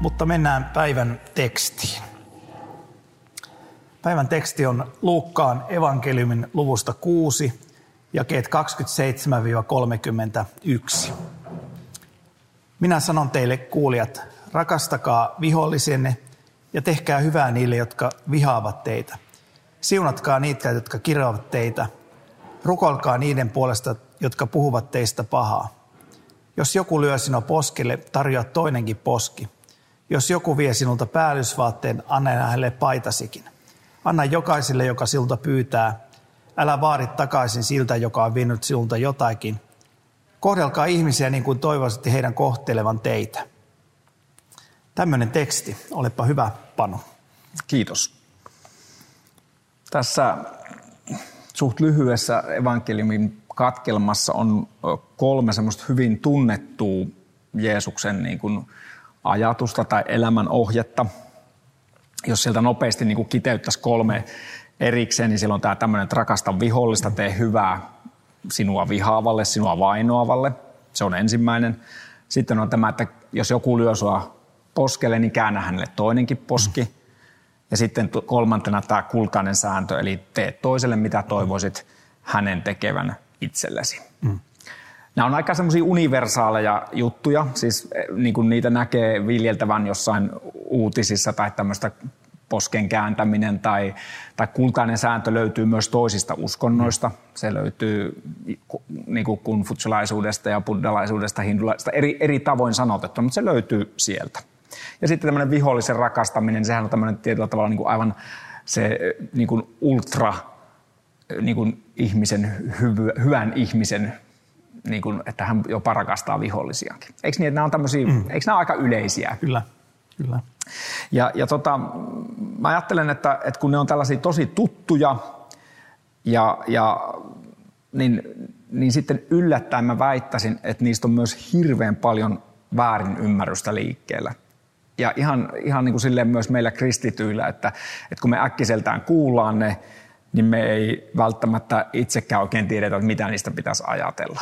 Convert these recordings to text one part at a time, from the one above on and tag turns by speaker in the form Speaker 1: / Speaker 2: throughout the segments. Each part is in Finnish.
Speaker 1: Mutta mennään päivän tekstiin. Päivän teksti on Luukkaan evankeliumin luvusta 6, jakeet 27-31. Minä sanon teille kuulijat, rakastakaa vihollisenne ja tehkää hyvää niille, jotka vihaavat teitä. Siunatkaa niitä, jotka kirjoavat teitä. Rukolkaa niiden puolesta, jotka puhuvat teistä pahaa. Jos joku lyö sinua poskelle, tarjoa toinenkin poski. Jos joku vie sinulta päällysvaatteen, anna hänelle paitasikin. Anna jokaiselle, joka sinulta pyytää. Älä vaadi takaisin siltä, joka on vienyt sinulta jotakin. Kohdelkaa ihmisiä niin kuin toivoisitte heidän kohtelevan teitä. Tämmöinen teksti. Olepa hyvä, Panu.
Speaker 2: Kiitos. Tässä suht lyhyessä evankeliumin katkelmassa on kolme semmoista hyvin tunnettua Jeesuksen niin kuin ajatusta tai elämän ohjetta. Jos sieltä nopeasti niin kuin kiteyttäisi kolme erikseen, niin silloin tämä tämmöinen, että rakasta vihollista, tee hyvää sinua vihaavalle, sinua vainoavalle. Se on ensimmäinen. Sitten on tämä, että jos joku lyö sua poskelle, niin käännä hänelle toinenkin poski. Ja sitten kolmantena tämä kultainen sääntö, eli tee toiselle mitä toivoisit hänen tekevän itsellesi. Mm. Nämä on aika semmoisia universaaleja juttuja, siis eh, niin kuin niitä näkee viljeltävän jossain uutisissa tai tämmöistä posken kääntäminen tai, tai kultainen sääntö löytyy myös toisista uskonnoista. Se löytyy niin kuin kunfutsulaisuudesta ja buddhalaisuudesta, hindulaisuudesta, eri, eri tavoin sanotettu, mutta se löytyy sieltä. Ja sitten tämmöinen vihollisen rakastaminen, sehän on tämmöinen tietyllä tavalla niin kuin aivan se niin kuin ultra niin kuin ihmisen, hyvän ihmisen niin kuin, että hän jopa rakastaa vihollisiakin. Eikö niin, että nämä on tämmöisiä, mm. eikö nämä ole aika yleisiä?
Speaker 1: Kyllä, kyllä.
Speaker 2: Ja, ja tota, mä ajattelen, että, että kun ne on tällaisia tosi tuttuja, ja, ja, niin, niin sitten yllättäen mä väittäisin, että niistä on myös hirveän paljon väärin ymmärrystä liikkeellä. Ja ihan, ihan niin kuin silleen myös meillä kristityillä, että, että kun me äkkiseltään kuullaan ne, niin me ei välttämättä itsekään oikein tiedetä, että mitä niistä pitäisi ajatella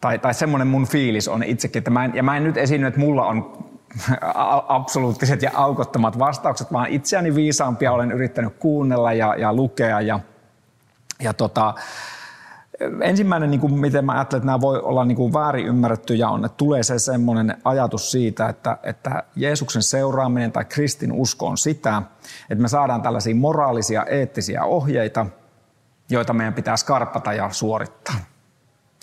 Speaker 2: tai, tai semmoinen mun fiilis on itsekin, että mä en, ja mä en nyt esiinny, että mulla on absoluuttiset ja aukottomat vastaukset, vaan itseäni viisaampia olen yrittänyt kuunnella ja, ja lukea. Ja, ja tota, ensimmäinen, niin kuin miten mä ajattelen, että nämä voi olla niin kuin väärin ymmärrettyjä, on, että tulee se semmoinen ajatus siitä, että, että Jeesuksen seuraaminen tai kristin usko on sitä, että me saadaan tällaisia moraalisia, eettisiä ohjeita, joita meidän pitää skarpata ja suorittaa.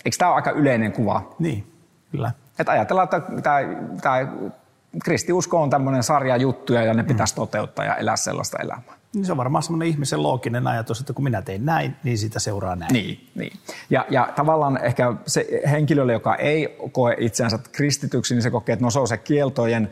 Speaker 2: Eikö tämä ole aika yleinen kuva?
Speaker 1: Niin, kyllä.
Speaker 2: Että ajatellaan, että tämä, tämä kristiusko on tämmöinen sarja juttuja ja ne mm. pitäisi toteuttaa ja elää sellaista elämää.
Speaker 1: Niin se on varmaan semmoinen ihmisen looginen ajatus, että kun minä tein näin, niin sitä seuraa näin.
Speaker 2: Niin, niin. Ja, ja tavallaan ehkä se henkilölle, joka ei koe itseänsä kristityksi, niin se kokee, että no se on se kieltojen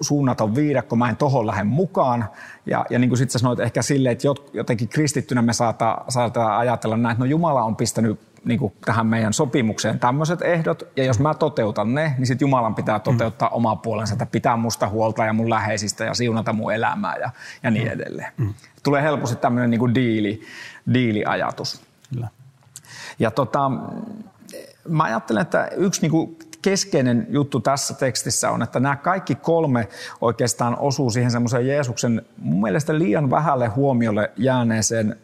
Speaker 2: suunnaton viidakko, mä en tohon lähde mukaan. Ja, ja niin kuin sitten sanoit ehkä silleen, että jotenkin kristittynä me saattaa, saattaa ajatella näin, että no Jumala on pistänyt niin kuin tähän meidän sopimukseen tämmöiset ehdot, ja jos mä toteutan ne, niin sitten Jumalan pitää toteuttaa mm. oma puolensa, että pitää musta huolta ja mun läheisistä ja siunata mun elämää ja, ja niin mm. edelleen. Mm. Tulee helposti tämmöinen niin kuin diili, diiliajatus. Kyllä. Ja tota, mä ajattelen, että yksi niin kuin keskeinen juttu tässä tekstissä on, että nämä kaikki kolme oikeastaan osuu siihen semmoiseen Jeesuksen mun mielestä liian vähälle huomiolle jääneeseen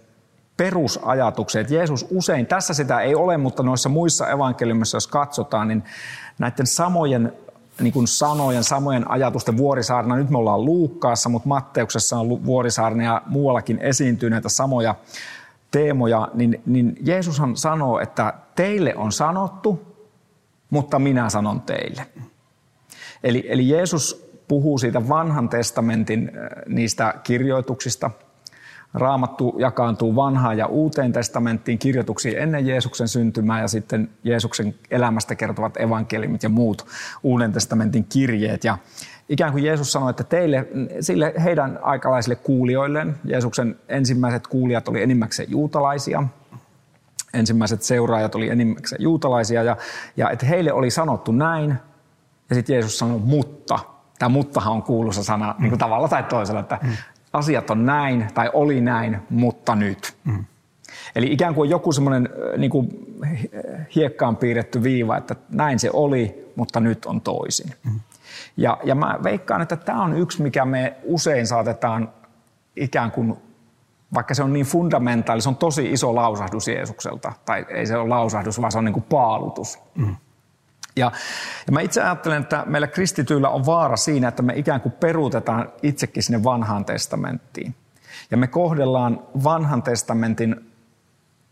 Speaker 2: perusajatukseen. Että Jeesus usein, tässä sitä ei ole, mutta noissa muissa evankeliumissa, jos katsotaan, niin näiden samojen niin kuin sanojen, samojen ajatusten vuorisaarna, nyt me ollaan Luukkaassa, mutta Matteuksessa on vuorisaarna ja muuallakin esiintyy näitä samoja teemoja, niin, niin Jeesushan sanoo, että teille on sanottu, mutta minä sanon teille. Eli, eli Jeesus puhuu siitä vanhan testamentin äh, niistä kirjoituksista, Raamattu jakaantuu vanhaan ja uuteen testamenttiin kirjoituksiin ennen Jeesuksen syntymää ja sitten Jeesuksen elämästä kertovat evankeliumit ja muut uuden testamentin kirjeet. Ja, ikään kuin Jeesus sanoi, että teille, sille heidän aikalaisille kuulijoilleen, Jeesuksen ensimmäiset kuulijat oli enimmäkseen juutalaisia, ensimmäiset seuraajat oli enimmäkseen juutalaisia, ja, ja että heille oli sanottu näin, ja sitten Jeesus sanoi, mutta, tämä muttahan on kuuluisa sana niin kuin tavalla tai toisella, että mm. Asiat on näin tai oli näin, mutta nyt. Mm. Eli ikään kuin joku semmoinen niin kuin hiekkaan piirretty viiva, että näin se oli, mutta nyt on toisin. Mm. Ja, ja mä veikkaan, että tämä on yksi, mikä me usein saatetaan ikään kuin, vaikka se on niin fundamentaali, se on tosi iso lausahdus Jeesukselta, tai ei se ole lausahdus, vaan se on niin kuin paalutus. Mm. Ja, ja mä itse ajattelen, että meillä kristityillä on vaara siinä, että me ikään kuin peruutetaan itsekin sinne vanhaan testamenttiin. Ja me kohdellaan vanhan testamentin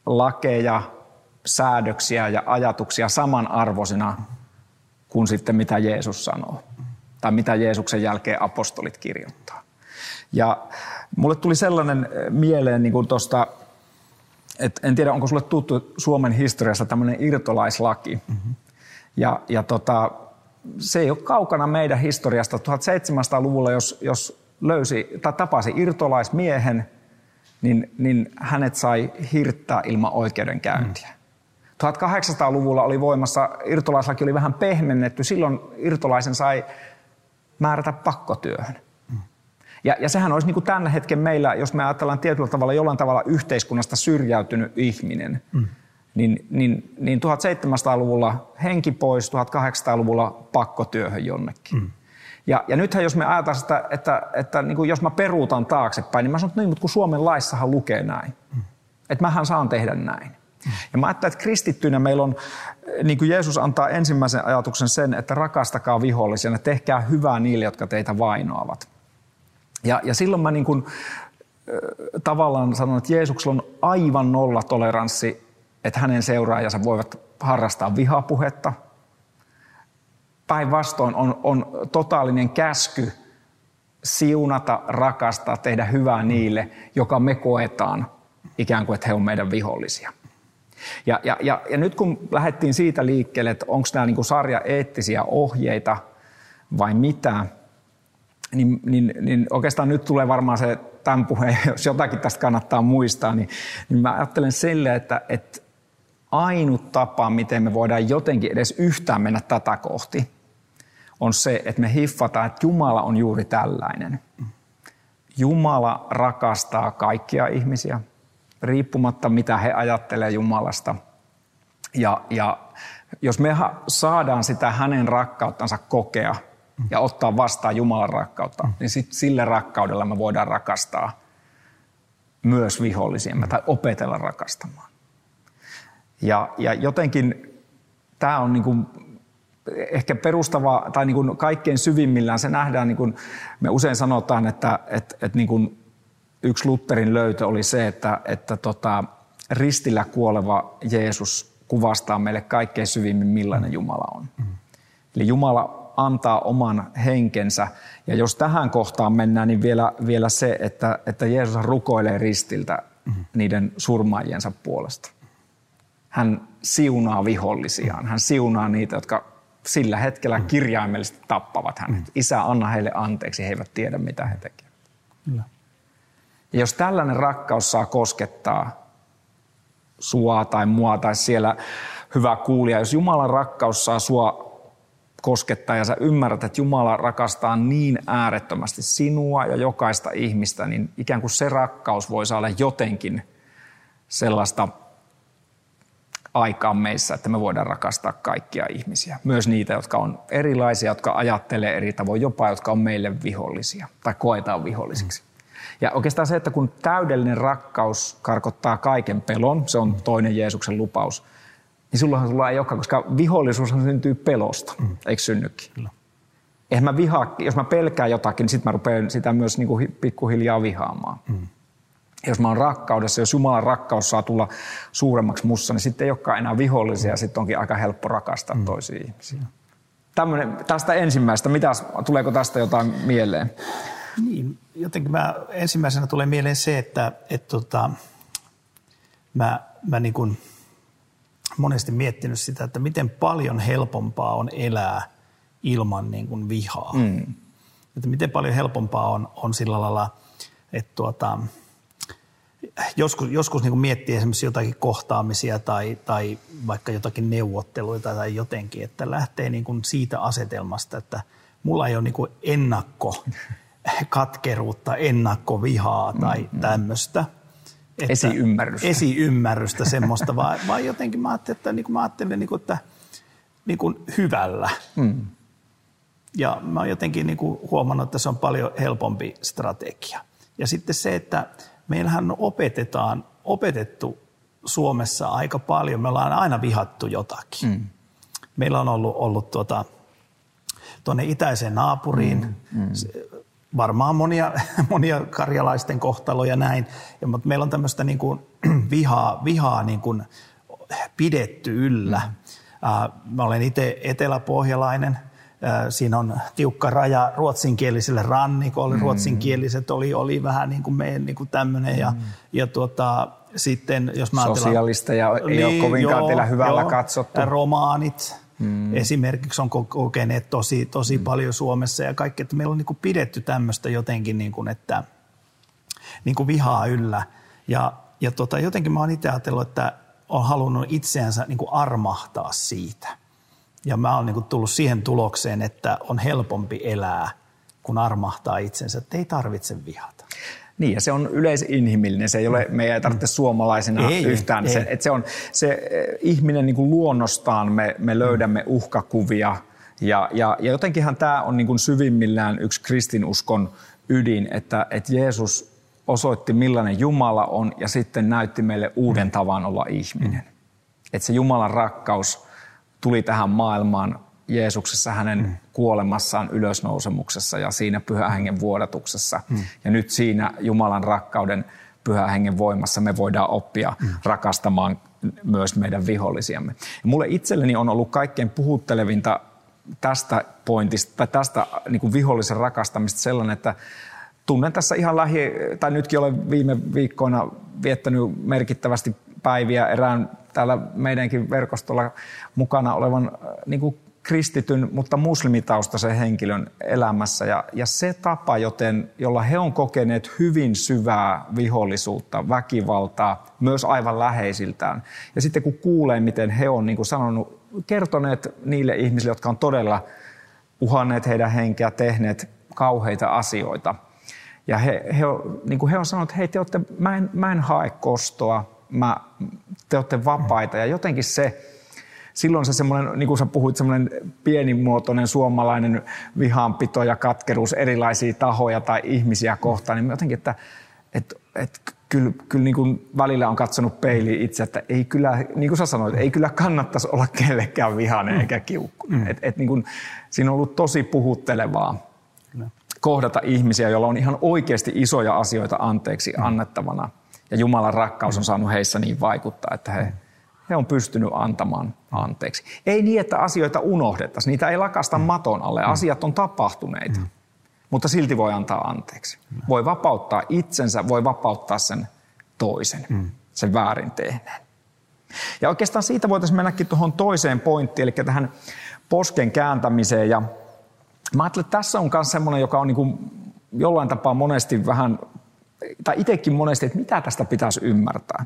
Speaker 2: lakeja, säädöksiä ja ajatuksia samanarvoisina kuin sitten mitä Jeesus sanoo. Tai mitä Jeesuksen jälkeen apostolit kirjoittaa. Ja mulle tuli sellainen eh, mieleen niin kuin tosta, että en tiedä onko sulle tuttu Suomen historiassa tämmöinen irtolaislaki. Mm-hmm. Ja, ja tota, se ei ole kaukana meidän historiasta. 1700-luvulla, jos, jos löysi tai tapasi irtolaismiehen, niin, niin hänet sai hirttää ilman oikeudenkäyntiä. Mm. 1800-luvulla oli voimassa, irtolaislaki oli vähän pehmennetty, silloin irtolaisen sai määrätä pakkotyöhön. Mm. Ja, ja sehän olisi niin kuin tämän hetken meillä, jos me ajatellaan tietyllä tavalla jollain tavalla yhteiskunnasta syrjäytynyt ihminen, mm. Niin, niin, niin 1700-luvulla henki pois, 1800-luvulla pakkotyöhön jonnekin. Mm. Ja, ja nythän jos me ajatellaan sitä, että, että, että niin kuin jos mä peruutan taaksepäin, niin mä sanon, että niin, mutta kun Suomen laissahan lukee näin. Mm. Että mähän saan tehdä näin. Mm. Ja mä ajattelen, että kristittyinä meillä on, niin kuin Jeesus antaa ensimmäisen ajatuksen sen, että rakastakaa vihollisia ja tehkää hyvää niille, jotka teitä vainoavat. Ja, ja silloin mä niin kuin, tavallaan sanon, että Jeesuksella on aivan nolla toleranssi, että hänen seuraajansa voivat harrastaa vihapuhetta – Päinvastoin on, on totaalinen käsky siunata, rakastaa, tehdä hyvää niille, joka me koetaan ikään kuin, että he on meidän vihollisia. Ja, ja, ja, ja nyt kun lähdettiin siitä liikkeelle, että onko nämä niin sarja eettisiä ohjeita vai mitä, niin, niin, niin oikeastaan nyt tulee varmaan se tämän puheen, jos jotakin tästä kannattaa muistaa, niin, niin mä ajattelen sille, että, että ainut tapa, miten me voidaan jotenkin edes yhtään mennä tätä kohti, on se, että me hiffataan, että Jumala on juuri tällainen. Jumala rakastaa kaikkia ihmisiä, riippumatta mitä he ajattelee Jumalasta. Ja, ja jos me saadaan sitä hänen rakkauttansa kokea ja ottaa vastaan Jumalan rakkautta, niin sit sille rakkaudella me voidaan rakastaa myös vihollisiamme tai opetella rakastamaan. Ja, ja jotenkin tämä on niin kuin ehkä perustava tai niin kuin kaikkein syvimmillään se nähdään, niin kuin me usein sanotaan, että, että, että niin kuin yksi Lutherin löytö oli se, että, että tota, ristillä kuoleva Jeesus kuvastaa meille kaikkein syvimmin, millainen Jumala on. Mm. Eli Jumala antaa oman henkensä. Ja jos tähän kohtaan mennään, niin vielä, vielä se, että, että Jeesus rukoilee ristiltä mm. niiden surmaajiensa puolesta. Hän siunaa vihollisiaan. Hän siunaa niitä, jotka sillä hetkellä mm. kirjaimellisesti tappavat hänet. Mm. Isä, anna heille anteeksi, he eivät tiedä mitä he tekevät. Kyllä. Ja jos tällainen rakkaus saa koskettaa sua tai mua tai siellä hyvä kuulija, jos Jumalan rakkaus saa sua koskettaa ja sä ymmärrät, että Jumala rakastaa niin äärettömästi sinua ja jokaista ihmistä, niin ikään kuin se rakkaus voi saada jotenkin sellaista aikaan meissä, että me voidaan rakastaa kaikkia ihmisiä. Myös niitä, jotka on erilaisia, jotka ajattelee eri tavoin, jopa jotka on meille vihollisia tai koetaan vihollisiksi. Ja oikeastaan se, että kun täydellinen rakkaus karkottaa kaiken pelon, se on toinen Jeesuksen lupaus, niin silloinhan sulla ei olekaan, koska vihollisuus syntyy pelosta, mm. eikö synnykin? Kyllä. Eihän mä vihaa, jos mä pelkään jotakin, niin sitten mä rupean sitä myös niin kuin pikkuhiljaa vihaamaan. Mm jos mä oon rakkaudessa, jos Jumalan rakkaus saa tulla suuremmaksi mussa, niin sitten ei olekaan enää vihollisia, mm. sitten onkin aika helppo rakastaa mm. toisia ihmisiä. Tämmönen, tästä ensimmäistä, mitä, tuleeko tästä jotain mieleen?
Speaker 1: Niin, jotenkin mä, ensimmäisenä tulee mieleen se, että et tota, mä, mä niin kuin monesti miettinyt sitä, että miten paljon helpompaa on elää ilman niin kuin vihaa. Mm. Että miten paljon helpompaa on, on sillä lailla, että tuota, joskus, joskus niin miettii esimerkiksi jotakin kohtaamisia tai, tai vaikka jotakin neuvotteluita tai jotenkin, että lähtee niin kuin siitä asetelmasta, että mulla ei ole niin kuin ennakko katkeruutta, ennakkovihaa tai mm, tämmöistä.
Speaker 2: Että esiymmärrystä.
Speaker 1: Esiymmärrystä semmoista, vaan, vaan jotenkin mä ajattelin, että, niin kuin mä ajattelen, niin kuin, että niin kuin hyvällä. Mm. Ja mä oon jotenkin niin kuin huomannut, että se on paljon helpompi strategia. Ja sitten se, että meillähän opetetaan, opetettu Suomessa aika paljon. Me ollaan aina vihattu jotakin. Mm. Meillä on ollut, ollut tuota, tuonne itäiseen naapuriin, mm. Mm. varmaan monia, monia karjalaisten kohtaloja näin, ja, mutta meillä on tämmöistä niin kuin vihaa, vihaa niin kuin pidetty yllä. Mm. Mä olen itse eteläpohjalainen, Siinä on tiukka raja ruotsinkieliselle rannikolle. Mm. Ruotsinkieliset oli, oli vähän niin kuin meidän niin kuin tämmöinen. Mm. Ja, ja tuota, sitten, jos mä
Speaker 2: Sosialista ja ei niin, ole kovinkaan joo, teillä hyvällä joo, katsottu.
Speaker 1: Romaanit mm. esimerkiksi on kokeneet tosi, tosi mm. paljon Suomessa ja kaikki, että meillä on niin kuin pidetty tämmöistä jotenkin, niin kuin, että niin kuin vihaa yllä. Ja, ja tota, jotenkin mä oon itse ajatellut, että on halunnut itseänsä niin kuin armahtaa siitä – ja mä oon niin tullut siihen tulokseen, että on helpompi elää, kun armahtaa itsensä, että ei tarvitse vihata.
Speaker 2: Niin, ja se on yleisinhimillinen. Se ei ole, me ei tarvitse suomalaisena ei, yhtään. Ei. Se, että se on se eh, ihminen niin kuin luonnostaan, me, me löydämme uhkakuvia. Ja, ja, ja jotenkinhan tämä on niin kuin syvimmillään yksi kristinuskon ydin, että, että Jeesus osoitti millainen Jumala on ja sitten näytti meille uuden tavan olla ihminen. Mm. Että se Jumalan rakkaus – tuli tähän maailmaan Jeesuksessa hänen mm. kuolemassaan ylösnousemuksessa ja siinä pyhän hengen vuodatuksessa. Mm. Ja nyt siinä Jumalan rakkauden pyhän hengen voimassa me voidaan oppia mm. rakastamaan myös meidän vihollisiamme. Ja mulle itselleni on ollut kaikkein puhuttelevinta tästä pointista, tai tästä niin kuin vihollisen rakastamista sellainen, että tunnen tässä ihan lähi, tai nytkin olen viime viikkoina viettänyt merkittävästi päiviä erään täällä meidänkin verkostolla mukana olevan äh, niin kuin kristityn, mutta muslimitaustaisen henkilön elämässä. Ja, ja se tapa, joten, jolla he on kokeneet hyvin syvää vihollisuutta, väkivaltaa, myös aivan läheisiltään. Ja sitten kun kuulee, miten he on niin kuin sanonut, kertoneet niille ihmisille, jotka on todella uhanneet heidän henkeä, tehneet kauheita asioita. Ja he, he, niin kuin he on sanonut, että hei, te olette, mä, en, mä en hae kostoa, mä, te olette vapaita. Ja jotenkin se, silloin se semmoinen, niin kuin sä puhuit, semmoinen pienimuotoinen suomalainen vihanpito ja katkeruus erilaisia tahoja tai ihmisiä kohtaan, niin jotenkin, että, että, että kyllä, kyllä niin kuin välillä on katsonut peiliin itse, että ei kyllä, niin kuin sä sanoit, ei kyllä kannattaisi olla kellekään vihainen mm. eikä kiukku. Mm. Et, et niin kuin, siinä on ollut tosi puhuttelevaa kohdata ihmisiä, joilla on ihan oikeasti isoja asioita anteeksi mm. annettavana. Ja Jumalan rakkaus on saanut heissä niin vaikuttaa, että he, he on pystynyt antamaan anteeksi. Ei niin, että asioita unohdettaisiin. Niitä ei lakasta maton alle. Asiat on tapahtuneita. Mutta silti voi antaa anteeksi. Voi vapauttaa itsensä, voi vapauttaa sen toisen, sen väärin tehneen. Ja oikeastaan siitä voitaisiin mennäkin tuohon toiseen pointtiin, eli tähän posken kääntämiseen. Ja mä ajattelen, että tässä on myös semmoinen, joka on niin kuin jollain tapaa monesti vähän tai itsekin monesti, että mitä tästä pitäisi ymmärtää.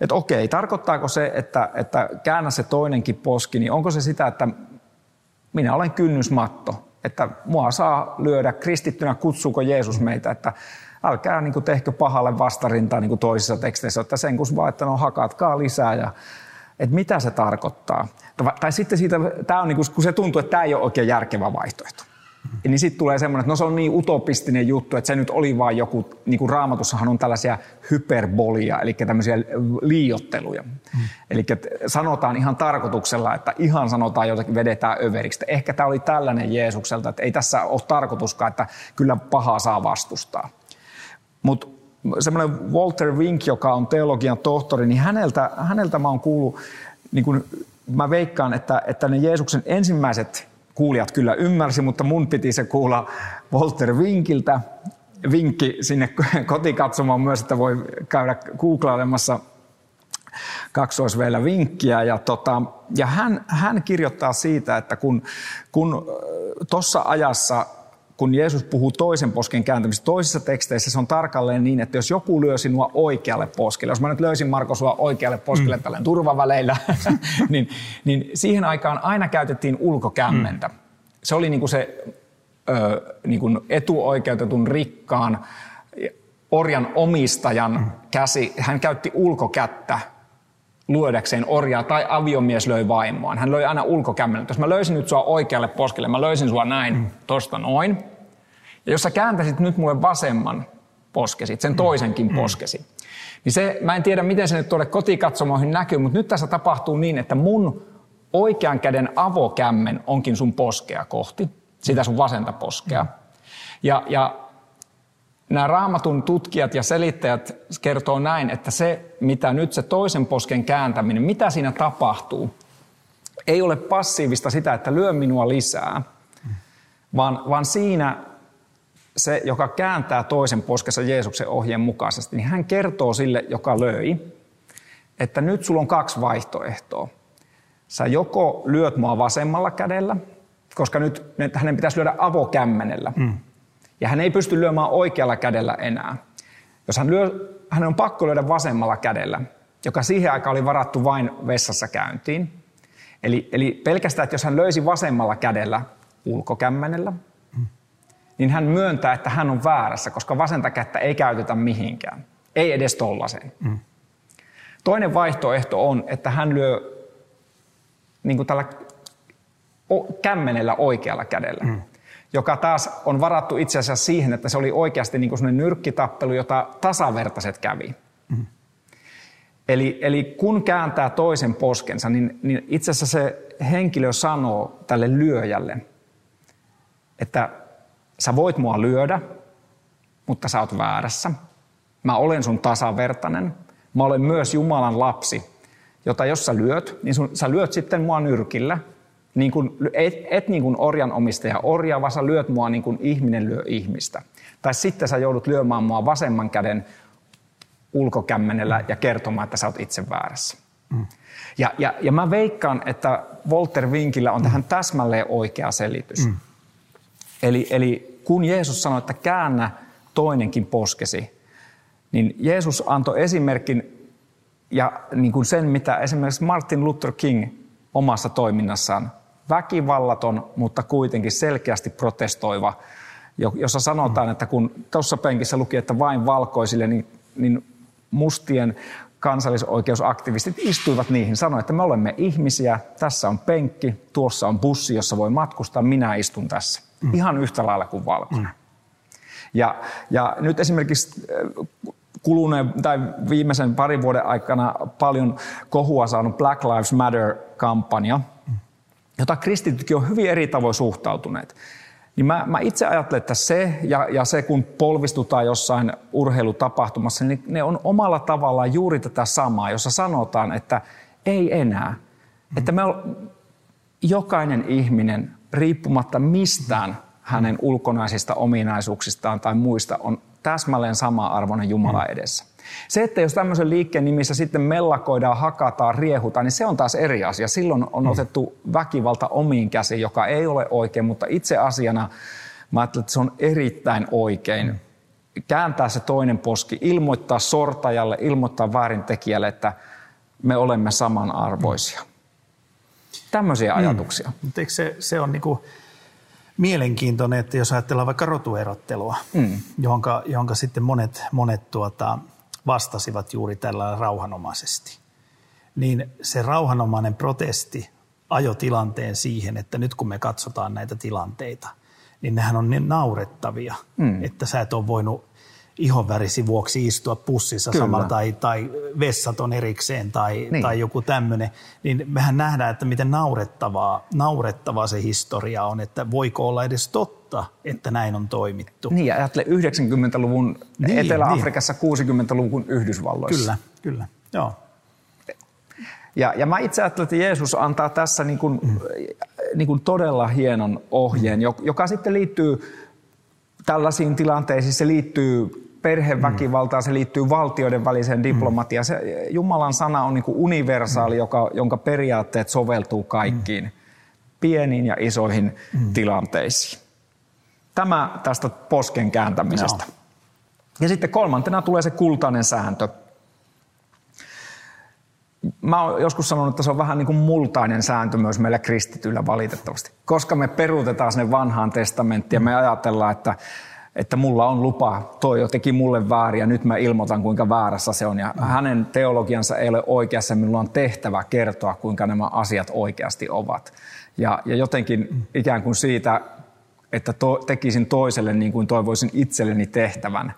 Speaker 2: Että okei, tarkoittaako se, että, että käännä se toinenkin poski, niin onko se sitä, että minä olen kynnysmatto, että mua saa lyödä kristittynä, kutsuuko Jeesus meitä, että älkää niin kuin tehkö pahalle vastarintaa niin kuin toisissa teksteissä, että sen kun vaan, että no hakatkaa lisää ja että mitä se tarkoittaa. Tai sitten siitä, tämä on niin kuin, kun se tuntuu, että tämä ei ole oikein järkevä vaihtoehto niin sitten tulee semmoinen, että no se on niin utopistinen juttu, että se nyt oli vain joku, niin kuin raamatussahan on tällaisia hyperbolia, eli tämmöisiä liiotteluja. Mm. Eli sanotaan ihan tarkoituksella, että ihan sanotaan jotakin, vedetään överiksi. Ehkä tämä oli tällainen Jeesukselta, että ei tässä ole tarkoituskaan, että kyllä pahaa saa vastustaa. Mutta semmoinen Walter Wink, joka on teologian tohtori, niin häneltä, häneltä mä oon kuullut, niin kuin mä veikkaan, että, että ne Jeesuksen ensimmäiset kuulijat kyllä ymmärsi, mutta mun piti se kuulla Walter Winkiltä. Vinkki sinne kotikatsomaan myös, että voi käydä googlailemassa kaksoisveillä vinkkiä. Ja, tota, ja hän, hän kirjoittaa siitä, että kun, kun tuossa ajassa kun Jeesus puhuu toisen posken kääntämistä, toisissa teksteissä se on tarkalleen niin, että jos joku lyö sinua oikealle poskelle, jos mä nyt löysin Marko sua oikealle poskelle mm. tällainen turvaväleillä, niin, niin siihen aikaan aina käytettiin ulkokämmentä. Mm. Se oli niin kuin se ö, niin kuin etuoikeutetun rikkaan orjan omistajan mm. käsi, hän käytti ulkokättä luodäkseen orjaa tai aviomies löi vaimoaan. Hän löi aina ulkokämmenen. Jos mä löysin nyt sua oikealle poskelle, mä löysin sua näin, mm. tosta noin. Ja jos sä kääntäisit nyt mulle vasemman poskesit, sen mm. toisenkin mm. poskesi, niin se, mä en tiedä miten se nyt tuolle kotikatsomoihin näkyy, mutta nyt tässä tapahtuu niin, että mun oikean käden avokämmen onkin sun poskea kohti, sitä sun vasenta poskea. Mm. Ja, ja nämä raamatun tutkijat ja selittäjät kertoo näin, että se, mitä nyt se toisen posken kääntäminen, mitä siinä tapahtuu, ei ole passiivista sitä, että lyö minua lisää, vaan, vaan siinä se, joka kääntää toisen poskessa Jeesuksen ohjeen mukaisesti, niin hän kertoo sille, joka löi, että nyt sulla on kaksi vaihtoehtoa. Sä joko lyöt mua vasemmalla kädellä, koska nyt hänen pitäisi lyödä avokämmenellä. Mm. Ja hän ei pysty lyömään oikealla kädellä enää. Jos hän lyö, hän on pakko lyödä vasemmalla kädellä, joka siihen aikaan oli varattu vain vessassa käyntiin. Eli, eli pelkästään, että jos hän löysi vasemmalla kädellä ulkokämmenellä, niin hän myöntää, että hän on väärässä, koska vasenta kättä ei käytetä mihinkään. Ei edes tollaiseen. Mm. Toinen vaihtoehto on, että hän lyö niin kuin tällä kämmenellä oikealla kädellä. Mm joka taas on varattu itse asiassa siihen, että se oli oikeasti niin kuin nyrkkitappelu, jota tasavertaiset kävi. Mm. Eli, eli kun kääntää toisen poskensa, niin, niin itse asiassa se henkilö sanoo tälle lyöjälle, että sä voit mua lyödä, mutta sä oot väärässä. Mä olen sun tasavertainen. Mä olen myös Jumalan lapsi, jota jos sä lyöt, niin sun, sä lyöt sitten mua nyrkillä – niin kuin, et, et niin kuin orjan omistaja orja, vaan sä lyöt mua niin kuin ihminen lyö ihmistä. Tai sitten sä joudut lyömään mua vasemman käden ulkokämmenellä ja kertomaan, että sä oot itse väärässä. Mm. Ja, ja, ja mä veikkaan, että Walter Vinkillä on tähän täsmälleen oikea selitys. Mm. Eli, eli kun Jeesus sanoi, että käännä toinenkin poskesi, niin Jeesus antoi esimerkin ja niin kuin sen, mitä esimerkiksi Martin Luther King omassa toiminnassaan väkivallaton, mutta kuitenkin selkeästi protestoiva, jossa sanotaan, että kun tuossa penkissä luki, että vain valkoisille, niin, niin mustien kansallisoikeusaktivistit istuivat niihin, sanoivat, että me olemme ihmisiä, tässä on penkki, tuossa on bussi, jossa voi matkustaa, minä istun tässä. Mm. Ihan yhtä lailla kuin valkoinen. Mm. Ja, ja nyt esimerkiksi äh, kuluneen tai viimeisen parin vuoden aikana paljon kohua saanut Black Lives Matter-kampanja – jota kristitytkin on hyvin eri tavoin suhtautuneet. Niin mä, mä itse ajattelen, että se ja, ja se, kun polvistutaan jossain urheilutapahtumassa, niin ne on omalla tavallaan juuri tätä samaa, jossa sanotaan, että ei enää. Mm. Että me jokainen ihminen, riippumatta mistään hänen ulkonaisista ominaisuuksistaan tai muista, on täsmälleen sama arvoinen Jumala edessä. Se, että jos tämmöisen liikkeen nimissä sitten mellakoidaan, hakataan, riehutaan, niin se on taas eri asia. Silloin on mm. otettu väkivalta omiin käsiin, joka ei ole oikein, mutta itse asiana mä ajattelen, että se on erittäin oikein. Mm. Kääntää se toinen poski, ilmoittaa sortajalle, ilmoittaa väärintekijälle, että me olemme samanarvoisia. Mm. Tämmöisiä mm. ajatuksia.
Speaker 1: Mutta eikö se, se on niinku mielenkiintoinen, että jos ajatellaan vaikka rotuerottelua, mm. johonka, johonka sitten monet, monet tuota, vastasivat juuri tällä rauhanomaisesti. Niin se rauhanomainen protesti ajoi tilanteen siihen, että nyt kun me katsotaan näitä tilanteita, niin nehän on niin naurettavia, mm. että sä et ole voinut ihonvärisi vuoksi istua pussissa Kyllä. samalla tai, tai vessat on erikseen tai, niin. tai joku tämmöinen, niin mehän nähdään, että miten naurettavaa, naurettavaa se historia on, että voiko olla edes totta, että näin on toimittu.
Speaker 2: Niin, ja ajattele 90-luvun niin, Etelä-Afrikassa, niin. 60-luvun Yhdysvalloissa.
Speaker 1: Kyllä, kyllä, joo.
Speaker 2: Ja, ja mä itse ajattelen, että Jeesus antaa tässä niin kuin, mm. niin kuin todella hienon ohjeen, mm. joka sitten liittyy tällaisiin tilanteisiin, se liittyy perheväkivaltaa, se liittyy valtioiden väliseen diplomatiaan. Se, Jumalan sana on niin kuin universaali, joka, jonka periaatteet soveltuu kaikkiin pieniin ja isoihin tilanteisiin. Tämä tästä posken kääntämisestä.
Speaker 1: Joo.
Speaker 2: Ja sitten kolmantena tulee se kultainen sääntö. Mä oon joskus sanonut, että se on vähän niin kuin multainen sääntö myös meillä kristityillä valitettavasti. Koska me peruutetaan sinne vanhaan testamenttiin ja me ajatellaan, että, että mulla on lupa, toi jo teki mulle väärin ja nyt mä ilmoitan kuinka väärässä se on. Ja hänen teologiansa ei ole oikeassa, minulla on tehtävä kertoa kuinka nämä asiat oikeasti ovat. Ja, ja jotenkin ikään kuin siitä, että to, tekisin toiselle niin kuin toivoisin itselleni tehtävän,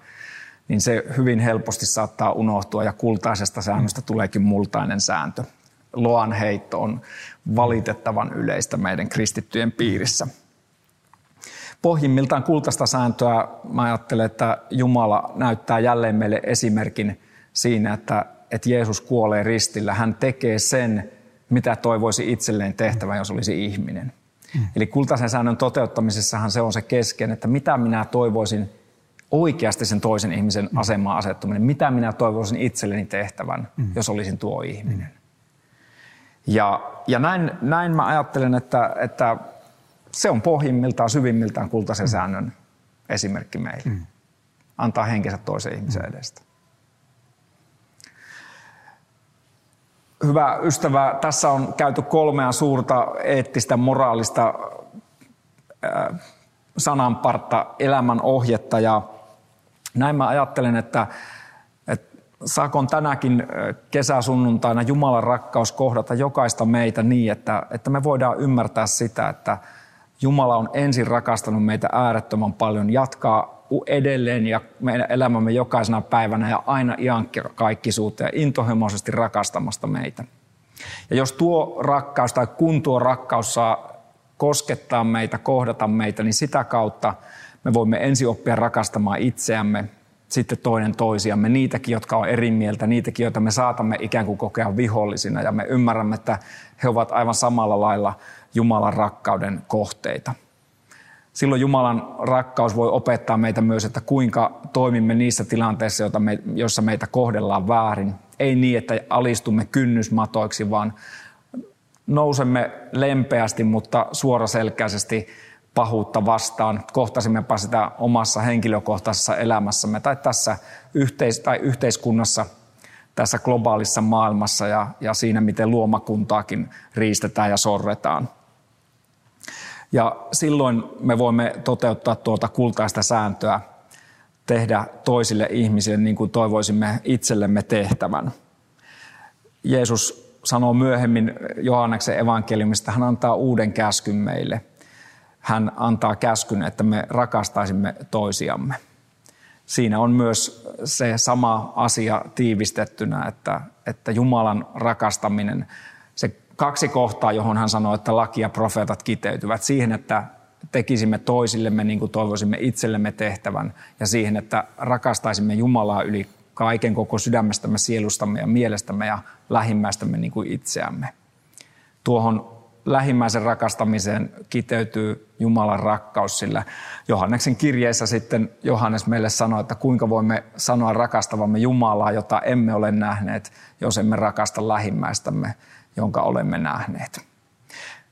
Speaker 2: niin se hyvin helposti saattaa unohtua ja kultaisesta säännöstä tuleekin multainen sääntö. Loan heitto on valitettavan yleistä meidän kristittyjen piirissä. Pohjimmiltaan kultaista sääntöä mä ajattelen, että Jumala näyttää jälleen meille esimerkin siinä, että, että Jeesus kuolee ristillä. Hän tekee sen, mitä toivoisi itselleen tehtävä, jos olisi ihminen. Mm. Eli kultaisen säännön toteuttamisessahan se on se kesken, että mitä minä toivoisin oikeasti sen toisen ihmisen mm. asemaan asettuminen. Mitä minä toivoisin itselleni tehtävän, mm. jos olisin tuo ihminen. Mm. Ja, ja näin, näin mä ajattelen, että, että se on pohjimmiltaan, syvimmiltään kultaisen mm. säännön esimerkki meille. Mm. Antaa henkensä toisen ihmisen mm. edestä. Hyvä ystävä, tässä on käyty kolmea suurta eettistä, moraalista äh, sananpartta, elämän ohjetta ja näin mä ajattelen, että, että saakon tänäkin kesäsunnuntaina Jumalan rakkaus kohdata jokaista meitä niin, että, että me voidaan ymmärtää sitä, että Jumala on ensin rakastanut meitä äärettömän paljon, jatkaa edelleen ja meidän elämämme jokaisena päivänä ja aina kaikkisuutta ja intohimoisesti rakastamasta meitä. Ja jos tuo rakkaus tai kun tuo rakkaus saa koskettaa meitä, kohdata meitä, niin sitä kautta – me voimme ensin oppia rakastamaan itseämme, sitten toinen toisiamme, niitäkin, jotka on eri mieltä, niitäkin, joita me saatamme ikään kuin kokea vihollisina ja me ymmärrämme, että he ovat aivan samalla lailla Jumalan rakkauden kohteita. Silloin Jumalan rakkaus voi opettaa meitä myös, että kuinka toimimme niissä tilanteissa, joissa meitä kohdellaan väärin. Ei niin, että alistumme kynnysmatoiksi, vaan nousemme lempeästi, mutta suoraselkäisesti pahuutta vastaan, kohtasimmepa sitä omassa henkilökohtaisessa elämässämme tai tässä yhteis- tai yhteiskunnassa, tässä globaalissa maailmassa ja, ja siinä, miten luomakuntaakin riistetään ja sorretaan. Ja silloin me voimme toteuttaa tuota kultaista sääntöä, tehdä toisille ihmisille niin kuin toivoisimme itsellemme tehtävän. Jeesus sanoo myöhemmin Johanneksen evankeliumista, hän antaa uuden käskyn meille – hän antaa käskyn, että me rakastaisimme toisiamme. Siinä on myös se sama asia tiivistettynä, että, että Jumalan rakastaminen, se kaksi kohtaa, johon hän sanoi, että laki ja profeetat kiteytyvät siihen, että tekisimme toisillemme niin kuin toivoisimme itsellemme tehtävän ja siihen, että rakastaisimme Jumalaa yli kaiken koko sydämestämme, sielustamme ja mielestämme ja lähimmäistämme niin kuin itseämme. Tuohon lähimmäisen rakastamiseen kiteytyy Jumalan rakkaus, sillä Johanneksen kirjeessä sitten Johannes meille sanoi, että kuinka voimme sanoa rakastavamme Jumalaa, jota emme ole nähneet, jos emme rakasta lähimmäistämme, jonka olemme nähneet.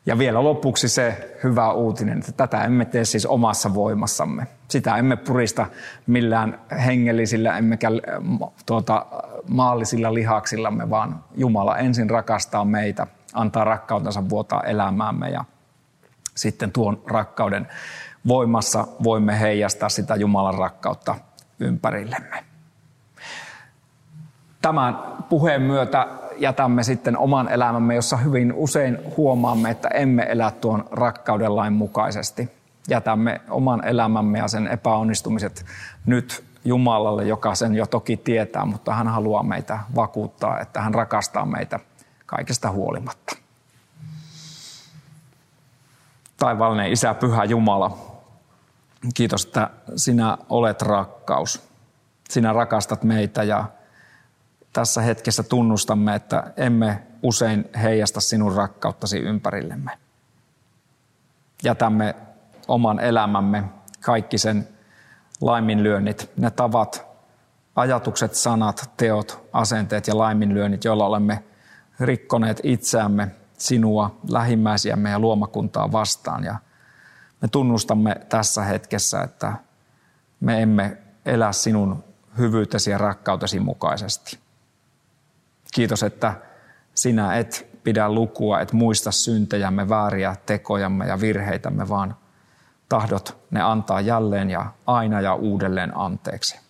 Speaker 2: Ja vielä lopuksi se hyvä uutinen, että tätä emme tee siis omassa voimassamme. Sitä emme purista millään hengellisillä emmekä tuota, maallisilla lihaksillamme, vaan Jumala ensin rakastaa meitä antaa rakkautensa vuotaa elämäämme ja sitten tuon rakkauden voimassa voimme heijastaa sitä Jumalan rakkautta ympärillemme. Tämän puheen myötä jätämme sitten oman elämämme, jossa hyvin usein huomaamme, että emme elä tuon rakkauden lain mukaisesti. Jätämme oman elämämme ja sen epäonnistumiset nyt Jumalalle, joka sen jo toki tietää, mutta hän haluaa meitä vakuuttaa, että hän rakastaa meitä kaikesta huolimatta. Taivaallinen Isä, Pyhä Jumala, kiitos, että sinä olet rakkaus. Sinä rakastat meitä ja tässä hetkessä tunnustamme, että emme usein heijasta sinun rakkauttasi ympärillemme. Jätämme oman elämämme, kaikki sen laiminlyönnit, ne tavat, ajatukset, sanat, teot, asenteet ja laiminlyönnit, joilla olemme rikkoneet itseämme, sinua, lähimmäisiämme ja luomakuntaa vastaan. Ja me tunnustamme tässä hetkessä, että me emme elä sinun hyvyytesi ja rakkautesi mukaisesti. Kiitos, että sinä et pidä lukua, et muista syntejämme, vääriä tekojamme ja virheitämme, vaan tahdot ne antaa jälleen ja aina ja uudelleen anteeksi.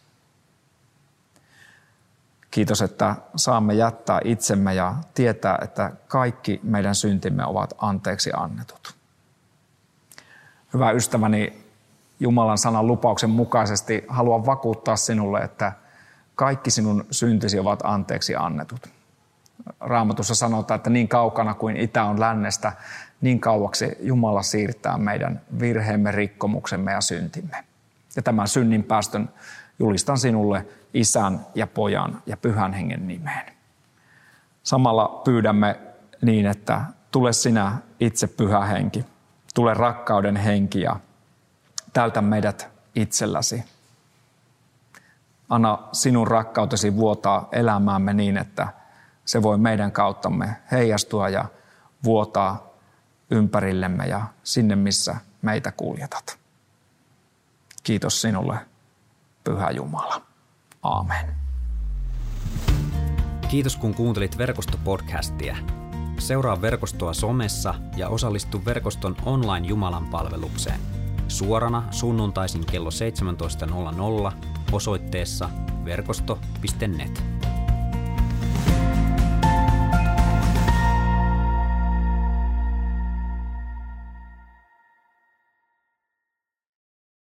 Speaker 2: Kiitos, että saamme jättää itsemme ja tietää, että kaikki meidän syntimme ovat anteeksi annetut. Hyvä ystäväni, Jumalan sanan lupauksen mukaisesti haluan vakuuttaa sinulle, että kaikki sinun syntisi ovat anteeksi annetut. Raamatussa sanotaan, että niin kaukana kuin itä on lännestä, niin kauaksi Jumala siirtää meidän virheemme, rikkomuksemme ja syntimme. Ja tämän synnin päästön julistan sinulle isän ja pojan ja pyhän hengen nimeen. Samalla pyydämme niin, että tule sinä itse pyhä henki, tule rakkauden henki ja täytä meidät itselläsi. Anna sinun rakkautesi vuotaa elämäämme niin, että se voi meidän kauttamme heijastua ja vuotaa ympärillemme ja sinne, missä meitä kuljetat. Kiitos sinulle, Pyhä Jumala. Aamen.
Speaker 3: Kiitos kun kuuntelit verkostopodcastia. Seuraa verkostoa somessa ja osallistu verkoston online Jumalan palvelukseen. Suorana sunnuntaisin kello 17.00 osoitteessa verkosto.net.